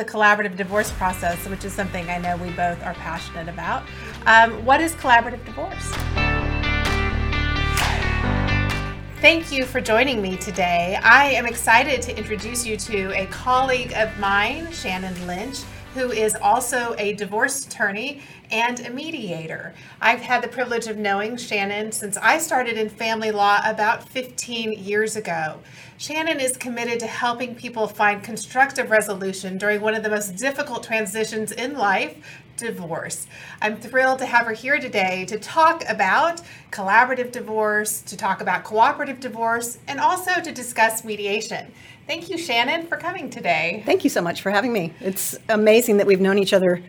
the collaborative divorce process, which is something I know we both are passionate about. Um, what is collaborative divorce? Thank you for joining me today. I am excited to introduce you to a colleague of mine, Shannon Lynch, who is also a divorce attorney and a mediator. I've had the privilege of knowing Shannon since I started in family law about 15 years ago. Shannon is committed to helping people find constructive resolution during one of the most difficult transitions in life divorce. I'm thrilled to have her here today to talk about collaborative divorce, to talk about cooperative divorce, and also to discuss mediation. Thank you, Shannon, for coming today. Thank you so much for having me. It's amazing that we've known each other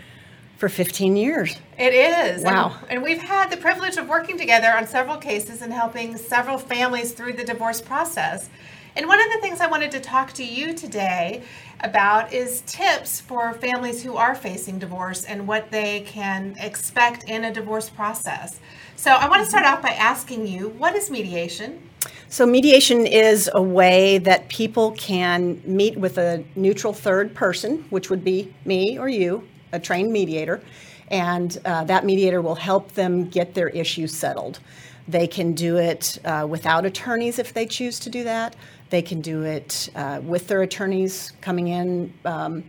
for 15 years. It is. Wow. And, and, we've had the privilege of working together on several cases and helping several families through the divorce process. And one of the things I wanted to talk to you today about is tips for families who are facing divorce and what they can expect in a divorce process. So I want to start off by asking you what is mediation? So, mediation is a way that people can meet with a neutral third person, which would be me or you, a trained mediator, and uh, that mediator will help them get their issues settled. They can do it uh, without attorneys if they choose to do that. They can do it uh, with their attorneys coming in. Um,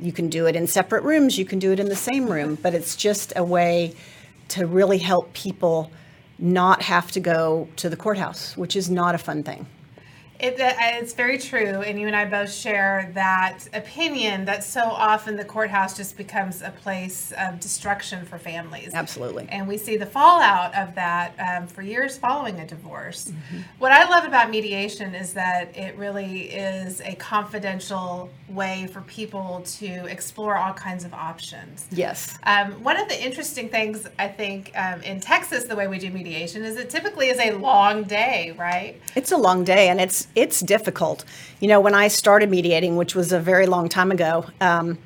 you can do it in separate rooms, you can do it in the same room, but it's just a way to really help people not have to go to the courthouse, which is not a fun thing. It, it's very true, and you and I both share that opinion that so often the courthouse just becomes a place of destruction for families. Absolutely. And we see the fallout of that um, for years following a divorce. Mm-hmm. What I love about mediation is that it really is a confidential way for people to explore all kinds of options. Yes. Um, one of the interesting things I think um, in Texas, the way we do mediation is it typically is a long day, right? It's a long day, and it's it's difficult. You know, when I started mediating, which was a very long time ago, um,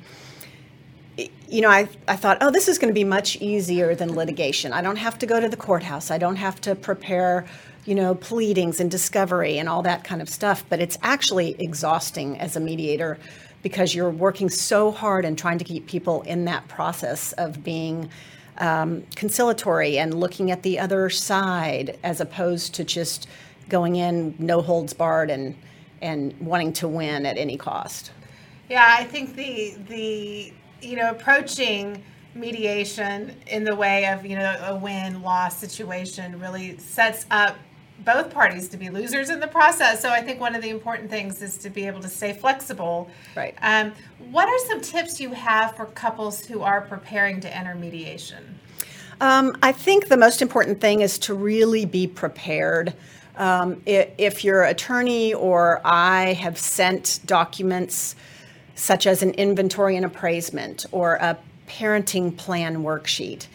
you know, I, I thought, oh, this is going to be much easier than litigation. I don't have to go to the courthouse. I don't have to prepare, you know, pleadings and discovery and all that kind of stuff. But it's actually exhausting as a mediator because you're working so hard and trying to keep people in that process of being um, conciliatory and looking at the other side as opposed to just going in no holds barred and and wanting to win at any cost. Yeah, I think the the you know approaching mediation in the way of you know a win loss situation really sets up both parties to be losers in the process. So I think one of the important things is to be able to stay flexible. Right. Um, what are some tips you have for couples who are preparing to enter mediation? Um, I think the most important thing is to really be prepared. Um, if your attorney or I have sent documents such as an inventory and appraisement or a parenting plan worksheet,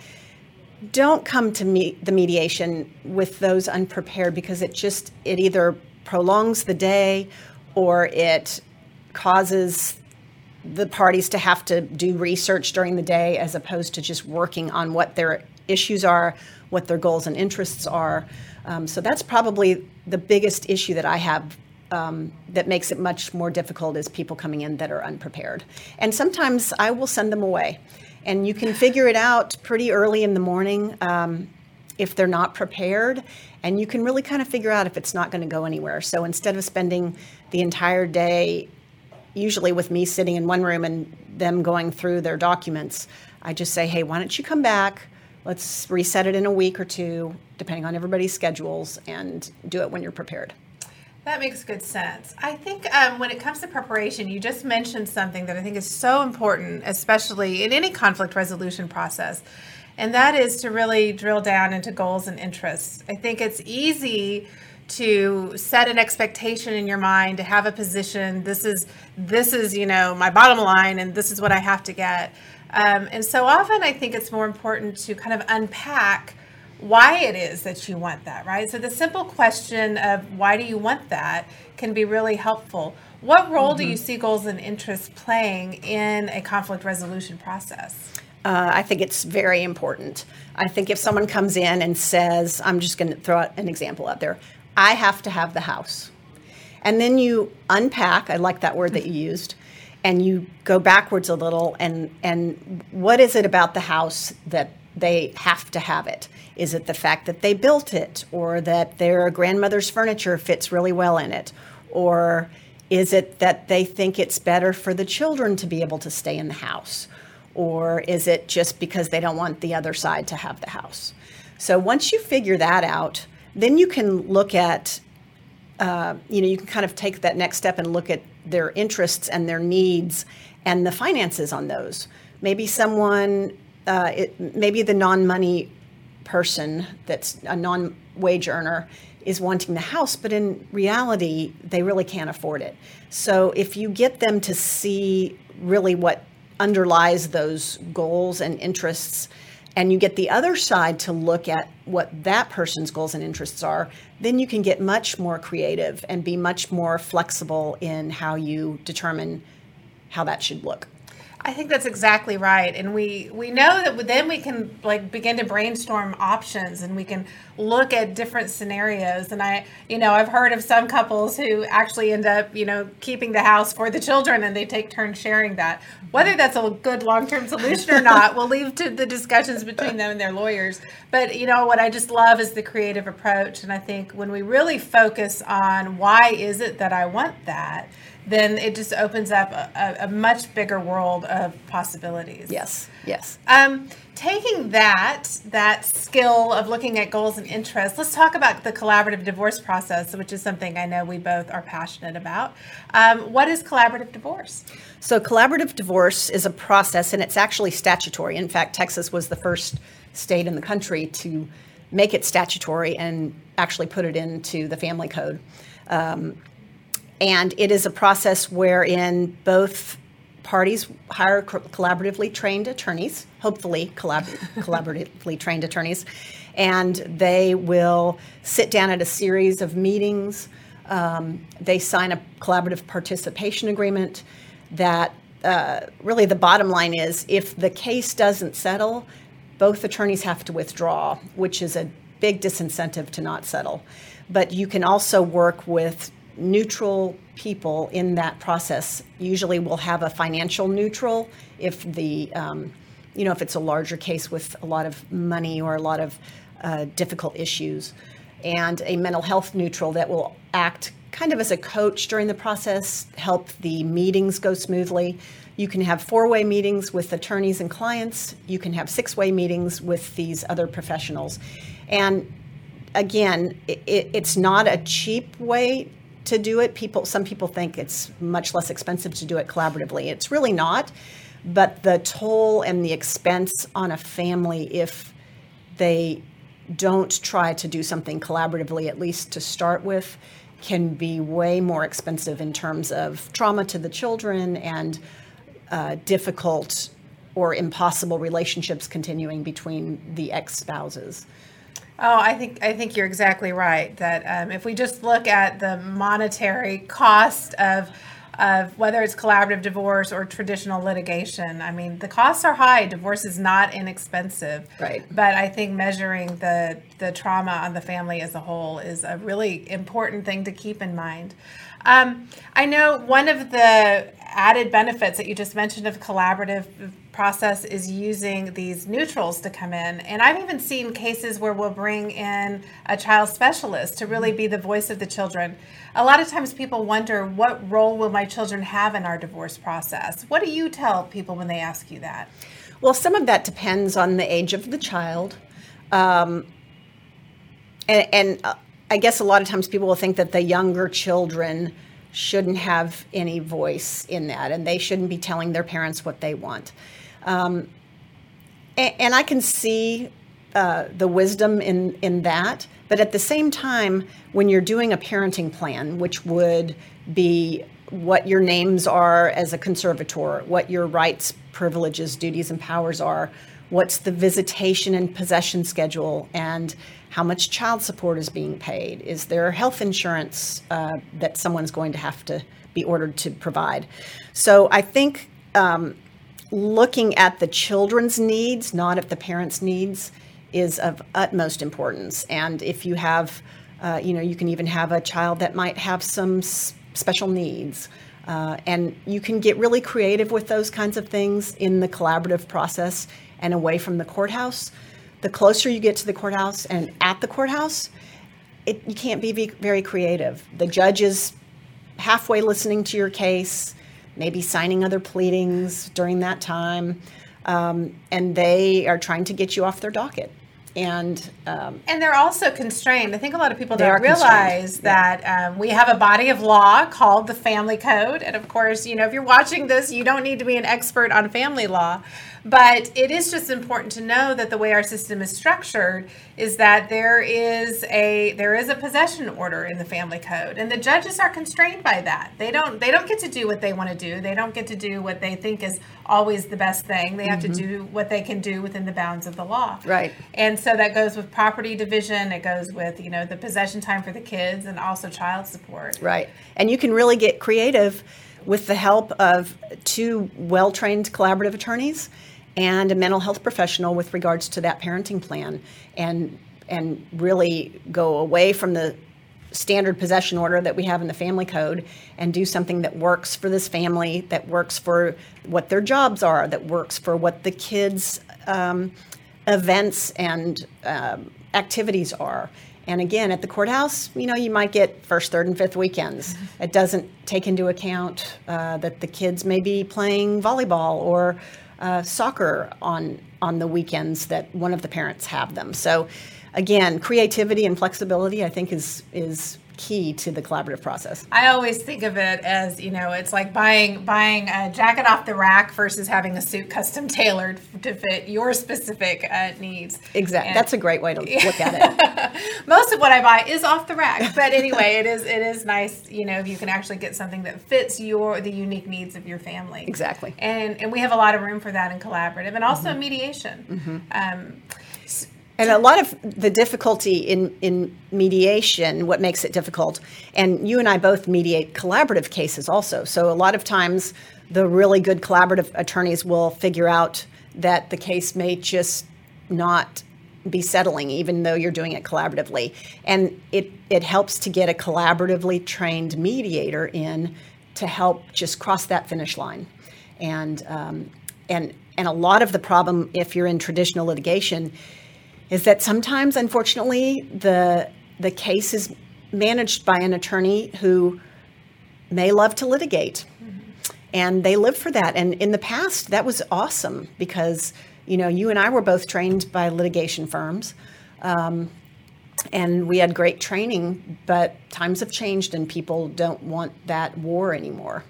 don't come to meet the mediation with those unprepared because it just it either prolongs the day or it causes the parties to have to do research during the day as opposed to just working on what their issues are, what their goals and interests are. Um, so that's probably the biggest issue that I have um, that makes it much more difficult is people coming in that are unprepared. And sometimes I will send them away. And you can figure it out pretty early in the morning um, if they're not prepared. And you can really kind of figure out if it's not going to go anywhere. So instead of spending the entire day, usually with me sitting in one room and them going through their documents, I just say, hey, why don't you come back? Let's reset it in a week or two, depending on everybody's schedules, and do it when you're prepared. That makes good sense. I think um, when it comes to preparation, you just mentioned something that I think is so important, especially in any conflict resolution process, and that is to really drill down into goals and interests. I think it's easy to set an expectation in your mind to have a position this is this is you know my bottom line and this is what i have to get um, and so often I think it's more important to kind of unpack why it is that you want that, right? So the simple question of why do you want that can be really helpful. What role mm-hmm. do you see goals and interests playing in a conflict resolution process? Uh, I think it's very important. I think if someone comes in and says, I'm just going to throw out an example out there, I have to have the house. And then you unpack, I like that word that you used, and you go backwards a little and and what is it about the house that they have to have it? Is it the fact that they built it or that their grandmother's furniture fits really well in it? Or is it that they think it's better for the children to be able to stay in the house? Or is it just because they don't want the other side to have the house? So once you figure that out then you can look at uh, you know you can kind of take that next step and look at their interests and their needs and the finances on those. Maybe someone, uh, it, maybe the non-money person that's a non-wage earner is wanting the house, but in reality, they really can't afford it. So if you get them to see really what underlies those goals and interests and you get the other side to look at what that person's goals and interests are, then you can get much more creative and be much more flexible in how you determine how that should look. I think that's exactly right, and we we know that then we can like begin to brainstorm options, and we can look at different scenarios. And I, you know, I've heard of some couples who actually end up, you know, keeping the house for the children, and they take turns sharing that. Whether that's a good long term solution or not, we'll leave to the discussions between them and their lawyers. But you know, what I just love is the creative approach, and I think when we really focus on why is it that I want that then it just opens up a, a, much bigger world of possibilities. Yes, yes. Um, taking that that skill of looking at goals and interests, let's talk about the collaborative divorce process, which is something I know we both are passionate about. Um, what is collaborative divorce? So, collaborative divorce is a process, and it's actually statutory. In fact, Texas was the first state in the country to make it statutory and actually put it into the family code. Um, and it is a process wherein both parties hire collaboratively trained attorneys, hopefully collab- collaboratively trained attorneys, and they will sit down at a series of meetings. Um, they sign a collaborative participation agreement that uh, really the bottom line is if the case doesn't settle, both attorneys have to withdraw, which is a big disincentive to not settle. But you can also work with neutral people in that process. Usually, we'll have a financial neutral if the um, you know if it's a larger case with a lot of money or a lot of uh, difficult issues, and a mental health neutral that will act kind of as a coach during the process, help the meetings go smoothly. You can have four way meetings with attorneys and clients. You can have six way meetings with these other professionals. And again, it, it's not a cheap way to do it. People, some people think it's much less expensive to do it collaboratively. It's really not, but the toll and the expense on a family if they don't try to do something collaboratively, at least to start with, can be way more expensive in terms of trauma to the children and uh, difficult or impossible relationships continuing between the ex spouses. Oh, I think I think you're exactly right. That um, if we just look at the monetary cost of of whether it's collaborative divorce or traditional litigation, I mean the costs are high. Divorce is not inexpensive. Right. But I think measuring the the trauma on the family as a whole is a really important thing to keep in mind. Um, I know one of the added benefits that you just mentioned of collaborative process is using these neutrals to come in. And I've even seen cases where we'll bring in a child specialist to really be the voice of the children. A lot of times people wonder what role will my children have in our divorce process? What do you tell people when they ask you that? Well, some of that depends on the age of the child. Um, and, and uh, I guess a lot of times people will think that the younger children shouldn't have any voice in that and they shouldn't be telling their parents what they want. Um, and, and, I can see uh, the wisdom in, in that. But at the same time, when you're doing a parenting plan, which would be what your names are as a conservator, what your rights, privileges, duties, and powers are, what's the visitation and possession schedule, and how much child support is being paid? Is there health insurance uh, that someone's going to have to be ordered to provide? So I think um, looking at the children's needs, not at the parents' needs, is of utmost importance. And if you have, uh, you know, you can even have a child that might have some s- special needs. Uh, and you can get really creative with those kinds of things in the collaborative process and away from the courthouse. The closer you get to the courthouse and at the courthouse, it, you can't be very creative. The judge is halfway listening to your case, maybe signing other pleadings during that time, um, and they are trying to get you off their docket and um, and they're also constrained. I think a lot of people don't realize that um, we have a body of law called the Family Code, and of course, you know, if you're watching this, you don't need to be an expert on family law, but it is just important to know that the way our system is structured is that there is a there is a possession order in the family code and the judges are constrained by that. They don't they don't get to do what they want to do. They don't get to do what they think is always the best thing. They have mm-hmm. to do what they can do within the bounds of the law. Right. And so that goes with property division, it goes with, you know, the possession time for the kids and also child support. Right. And you can really get creative with the help of two well trained collaborative attorneys and a mental health professional with regards to that parenting plan and and really go away from the standard possession order that we have in the family code and do something that works for this family that works for what their jobs are that works for what the kids um, events and um, activities are and again, at the courthouse, you know, you might get first, third, and fifth weekends. Mm-hmm. It doesn't take into account uh, that the kids may be playing volleyball or uh, soccer on on the weekends that one of the parents have them. So, again, creativity and flexibility, I think, is is key to the collaborative process. I always think of it as you know it's like buying buying a jacket off the rack versus having a suit custom tailored to fit your specific uh, needs. Exactly, and, that's a great way to look at it. Most of what I buy is off the rack, but anyway, it is it is nice you know if you can actually get something that fits your the unique needs of your family. Exactly, and and we have a lot of room for that in collaborative and also mm-hmm. mediation. Mm-hmm. Um, and a lot of the difficulty in, in mediation, what makes it difficult, and you and I both mediate collaborative cases also. So a lot of times, the really good collaborative attorneys will figure out that the case may just not be settling, even though you're doing it collaboratively. And it, it helps to get a collaboratively trained mediator in to help just cross that finish line. And, um, and, and a lot of the problem, if you're in traditional litigation, is that sometimes, unfortunately, the the case is managed by an attorney who may love to litigate, mm-hmm. and they live for that. And in the past, that was awesome because you know you and I were both trained by litigation firms. Um, and we had great training, but times have changed and people don't want that war anymore.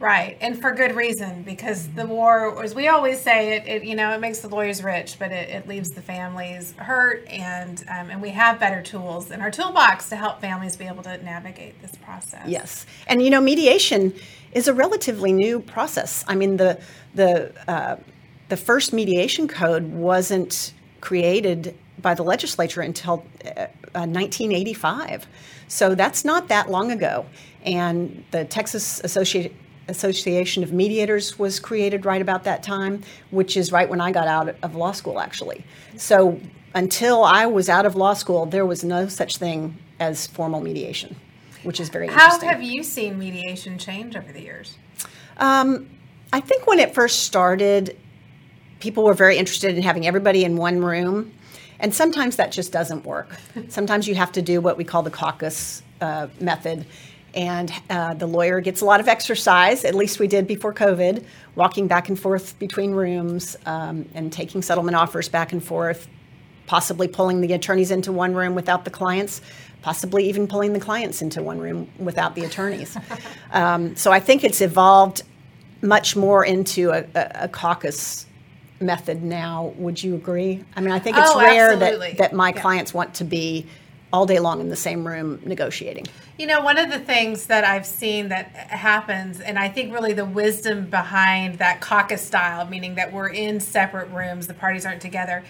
Right, and for good reason because the war, as we always say, it, it you know it makes the lawyers rich, but it, it leaves the families hurt, and um, and we have better tools in our toolbox to help families be able to navigate this process. Yes, and you know mediation is a relatively new process. I mean the the uh, the first mediation code wasn't created by the legislature until uh, 1985, so that's not that long ago, and the Texas Associated Association of Mediators was created right about that time, which is right when I got out of law school, actually. So until I was out of law school, there was no such thing as formal mediation, which is very How have you seen mediation change over the years? Um, I think when it first started, people were very interested in having everybody in one room. And sometimes that just doesn't work. sometimes you have to do what we call the caucus uh, method and uh, the lawyer gets a lot of exercise, at least we did before COVID, walking back and forth between rooms um, and taking settlement offers back and forth, possibly pulling the attorneys into one room without the clients, possibly even pulling the clients into one room without the attorneys. um, so I think it's evolved much more into a, a, a, caucus method now. Would you agree? I mean, I think it's oh, rare that, that my yeah. clients want to be all day long in the same room negotiating. You know, one of the things that I've seen that happens, and I think really the wisdom behind that caucus style, meaning that we're in separate rooms, the parties aren't together,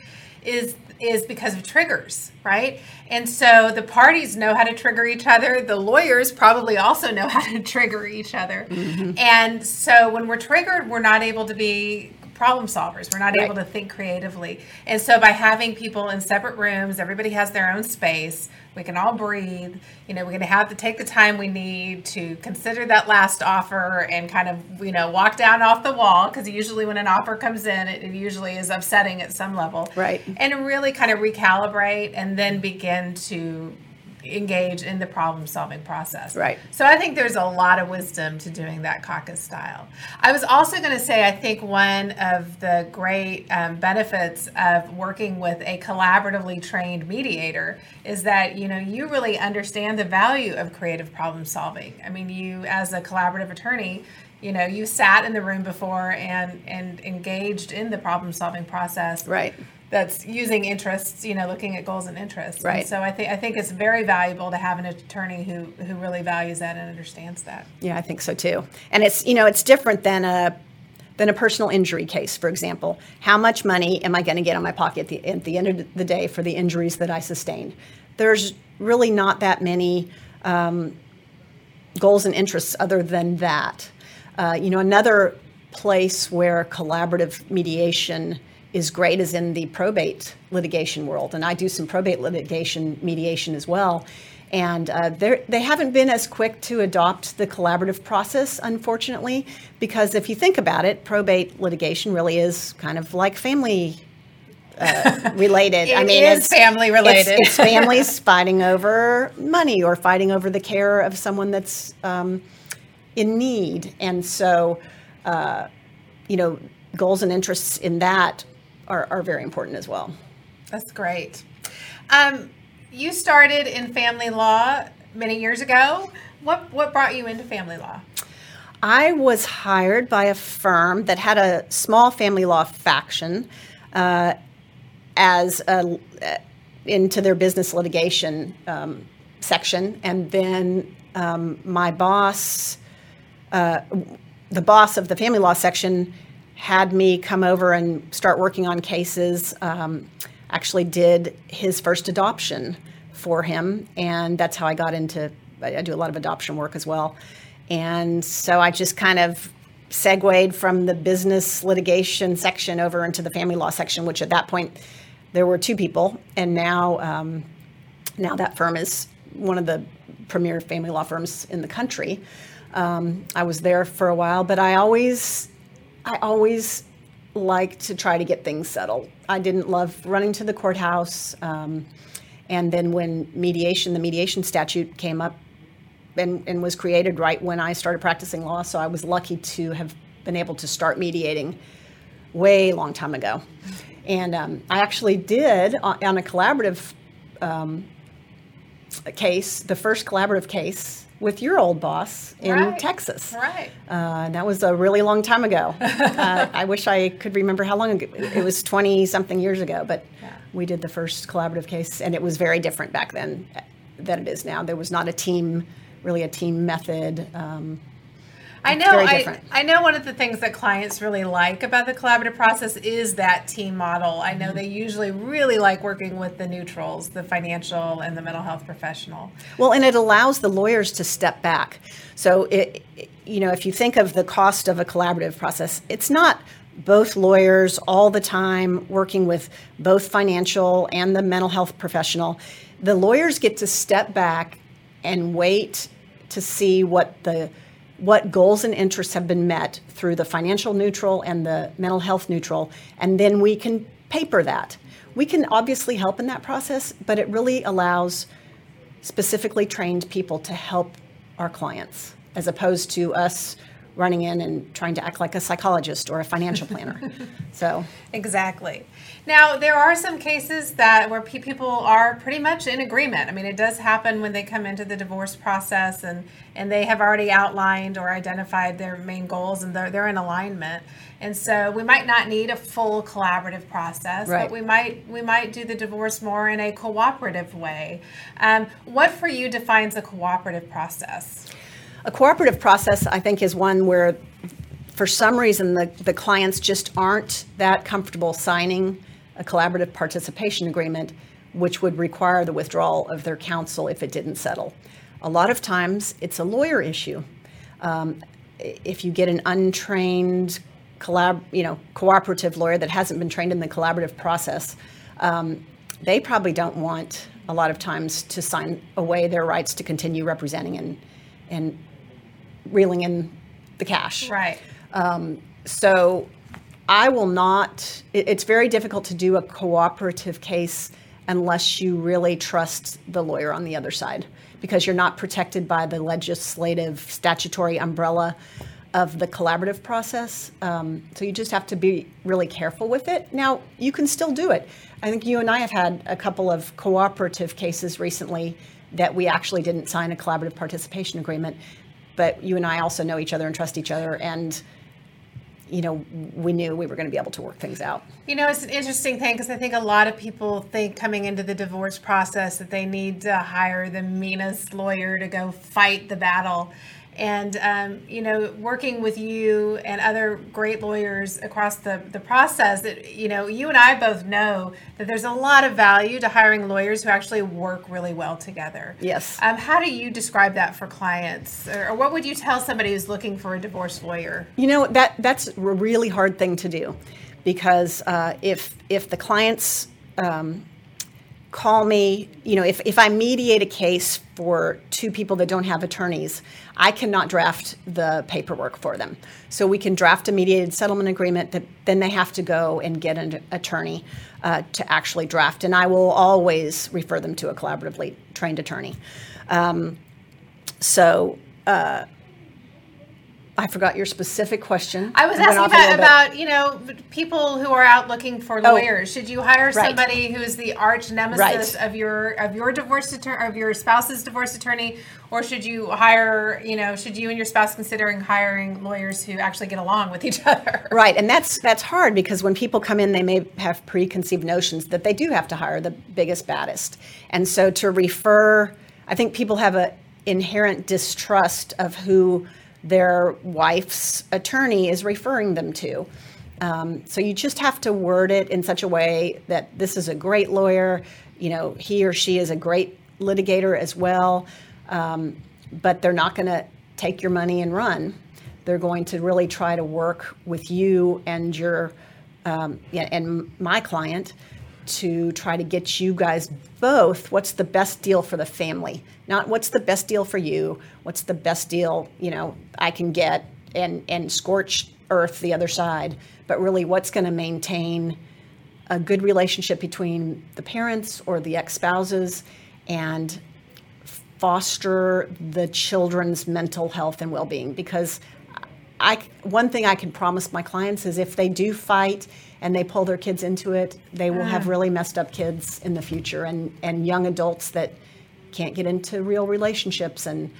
is is because of triggers, right? And so the parties know how to trigger each other. The lawyers probably also know how to trigger each other. Mm-hmm. And so when we're triggered, we're not able to be problem solvers. We're not Right. able to think creatively. And so by having people in separate rooms, everybody has their own space. We can all breathe. You know, we're going to have to take the time we need to consider that last offer and kind of, you know, walk down off the wall because usually when an offer comes in, it, it usually is upsetting at some level. Right. And really kind of recalibrate and then begin to engage in the problem solving process. Right. So I think there's a lot of wisdom to doing that caucus style. I was also going to say, I think one of the great um, benefits of working with a collaboratively trained mediator is that you know you really understand the value of creative problem solving. I mean, you as a collaborative attorney. You know, you sat in the room before and and engaged in the problem solving process Right. That's using interests, you know, looking at goals and interests. Right. And so I think I think it's very valuable to have an attorney who who really values that and understands that. Yeah, I think so too. And it's you know it's different than a than a personal injury case, for example. How much money am I going to get in my pocket at the, at the end of the day for the injuries that I sustained? There's really not that many um, goals and interests other than that. Uh, you know, another place where collaborative mediation is great is in the probate litigation world, and I do some probate litigation mediation as well. And uh, they're- haven't been as quick to adopt the collaborative process, unfortunately, because if you think about it, probate litigation really is kind of like family uh, related. It I mean, is it's family it's- related. It's, families fighting over money or fighting over the care of someone that's um, in need, and so uh, you know, goals and interests in that are, are very important as well. That's great. Um, you started in family law many years ago. What what brought you into family law? I was hired by a firm that had a small family law faction uh, as a, uh, into their business litigation um, section, and then um, my boss, uh, the boss of the family law section, had me come over and start working on cases. Um, actually, did his first adoption for him, and that's how I got into. I do a lot of adoption work as well. And so I just kind of segued from the business litigation section over into the family law section, which at that point there were two people, and now um, now that firm is one of the premier family law firms in the country. Um, I was there for a while, but I always I always like to try to get things settled. I didn't love running to the courthouse. Um, and then when mediation, the mediation statute came up and, and was created right when I started practicing law, so I was lucky to have been able to start mediating way long time ago. And um, I actually did on, on a collaborative um, case, the first collaborative case with your old boss in Right. Texas. Right. Uh, that was a really long time ago. uh, I wish I could remember how long ago. It was 20 something years ago, but Yeah. we did the first collaborative case, and it was very different back then than it is now. There was not a team, really a team method. Um, I know. I. I know one of the things that clients really like about the collaborative process is that team model. I Mm-hmm. know they usually really like working with the neutrals, the financial and the mental health professional. Well, and it allows the lawyers to step back. So, it- you know, if you think of the cost of a collaborative process, it's not both lawyers all the time working with both financial and the mental health professional. The lawyers get to step back and wait to see what the what goals and interests have been met through the financial neutral and the mental health neutral, and then we can paper that. We can obviously help in that process, but it really allows specifically trained people to help our clients as opposed to us running in and trying to act like a psychologist or a financial planner. so, Exactly. Now there are some cases that where people are pretty much in agreement. I mean, it does happen when they come into the divorce process and and they have already outlined or identified their main goals and they're they're in alignment. And so we might not need a full collaborative process, Right. but we might we might do the divorce more in a cooperative way. Um, what for you defines a cooperative process? A cooperative process, I think, is one where for some reason the, the clients just aren't that comfortable signing a collaborative participation agreement, which would require the withdrawal of their counsel if it didn't settle. A lot of times it's a lawyer issue. Um, if you get an untrained collab, you know, cooperative lawyer that hasn't been trained in the collaborative process, um, they probably don't want a lot of times to sign away their rights to continue representing and and reeling in the cash. Right. Um, so I will not. It, it's very difficult to do a cooperative case unless you really trust the lawyer on the other side because you're not protected by the legislative statutory umbrella of the collaborative process. Um, so you just have to be really careful with it. Now, you can still do it. I think you and I have had a couple of cooperative cases recently that we actually didn't sign a collaborative participation agreement, but you and I also know each other and trust each other. And you know, we knew we were going to be able to work things out. You know, it's an interesting thing because I think a lot of people think coming into the divorce process that they need to hire the meanest lawyer to go fight the battle and um, you know working with you and other great lawyers across the, the process that you know you and i both know that there's a lot of value to hiring lawyers who actually work really well together. Yes. Um, how do you describe that for clients? Or, or what would you tell somebody who's looking for a divorce lawyer? You know that that's a really hard thing to do because uh, if if the clients um, call me, you know, if, if I mediate a case for two people that don't have attorneys, I cannot draft the paperwork for them. So we can draft a mediated settlement agreement that then they have to go and get an attorney uh, to actually draft. And I will always refer them to a collaboratively trained attorney. Um, so, uh, I forgot your specific question. I was asking about, about, you know people who are out looking for oh. lawyers. Oh, Should you hire somebody who is the arch nemesis right. of your of your divorce attorney of your spouse's divorce attorney, or should you hire you know should you and your spouse considering hiring lawyers who actually get along with each other? Right, and that's that's hard because when people come in, they may have preconceived notions that they do have to hire the biggest baddest, and so to refer, I think people have a inherent distrust of who their wife's attorney is referring them to. Um, so you just have to word it in such a way that this is a great lawyer, you know, he or she is a great litigator as well, um, but they're not going to take your money and run. They're going to really try to work with you and your um, and my client to try to get you guys both what's the best deal for the family not what's the best deal for you what's the best deal you know i can get and and scorch earth the other side but really what's going to maintain a good relationship between the parents or the ex-spouses and foster the children's mental health and well-being. Because I, one thing I can promise my clients is if they do fight and they pull their kids into it, they will have ah. really messed up kids in the future and, and young adults that can't get into real relationships. And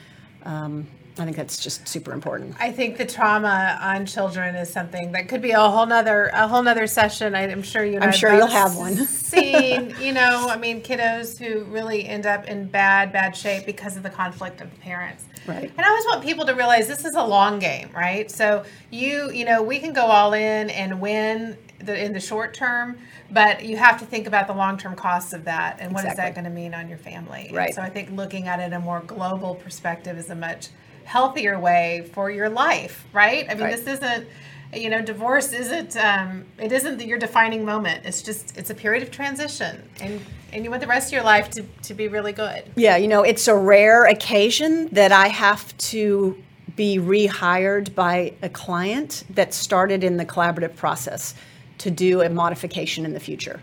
um, I think that's just super important. I think the trauma on children is something that could be a whole nother a whole nother session. I'm sure you. I'm sure you'll have one. seen, you know, I mean, kiddos who really end up in bad bad shape because of the conflict of the parents. Right. And I always want people to realize this is a long game, right? So you, you know, we can go all in and win the, in the short term, but you have to think about the long term costs of that and what exactly. is that going to mean on your family. Right. And so I think looking at it in a more global perspective is a much healthier way for your life, right? I mean, right. this isn't you know divorce isn't um, it isn't your defining moment it's just it's a period of transition and and you want the rest of your life to, to be really good yeah you know it's a rare occasion that i have to be rehired by a client that started in the collaborative process to do a modification in the future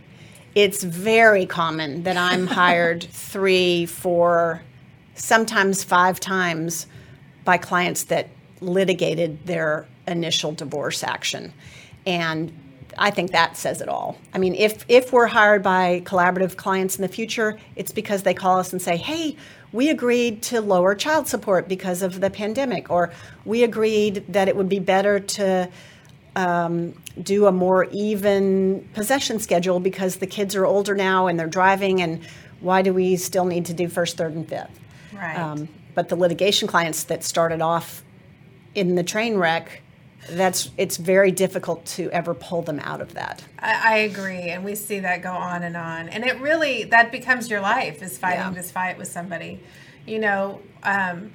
it's very common that i'm hired three four sometimes five times by clients that litigated their initial divorce action. And I think that says it all. I mean, if if we're hired by collaborative clients in the future, it's because they call us and say, "Hey, we agreed to lower child support because of the pandemic," or "We agreed that it would be better to um, do a more even possession schedule because the kids are older now and they're driving, and why do we still need to do first, third, and fifth? Right. Um, but the litigation clients that started off in the train wreck, that's it's very difficult to ever pull them out of that. I, I, agree, and we see that go on and on, and it really that becomes your life is fighting yeah. this fight with somebody. You know, um,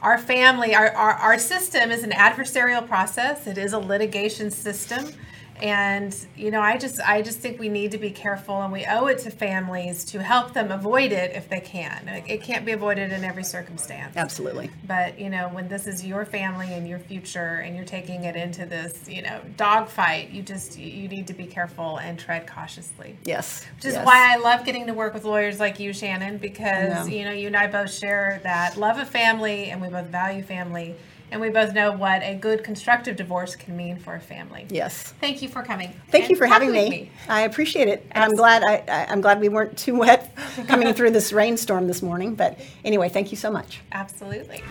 our family, our, our, our system is an adversarial process. It is a litigation system and you know i just i just think we need to be careful and we owe it to families to help them avoid it if they can. It can't be avoided in every circumstance. Absolutely. But you know when this is your family and your future and you're taking it into this you know dogfight you just you need to be careful and tread cautiously. Yes. Which is yes. why i love getting to work with lawyers like you shannon because you know you and i both share that love of family and we both value family and we both know what a good constructive divorce can mean for a family. Yes. Thank you for coming. Thank you for having me. me. I appreciate it. And I'm glad I, I, am glad we weren't too wet coming through this rainstorm this morning. But anyway, thank you so much. Absolutely.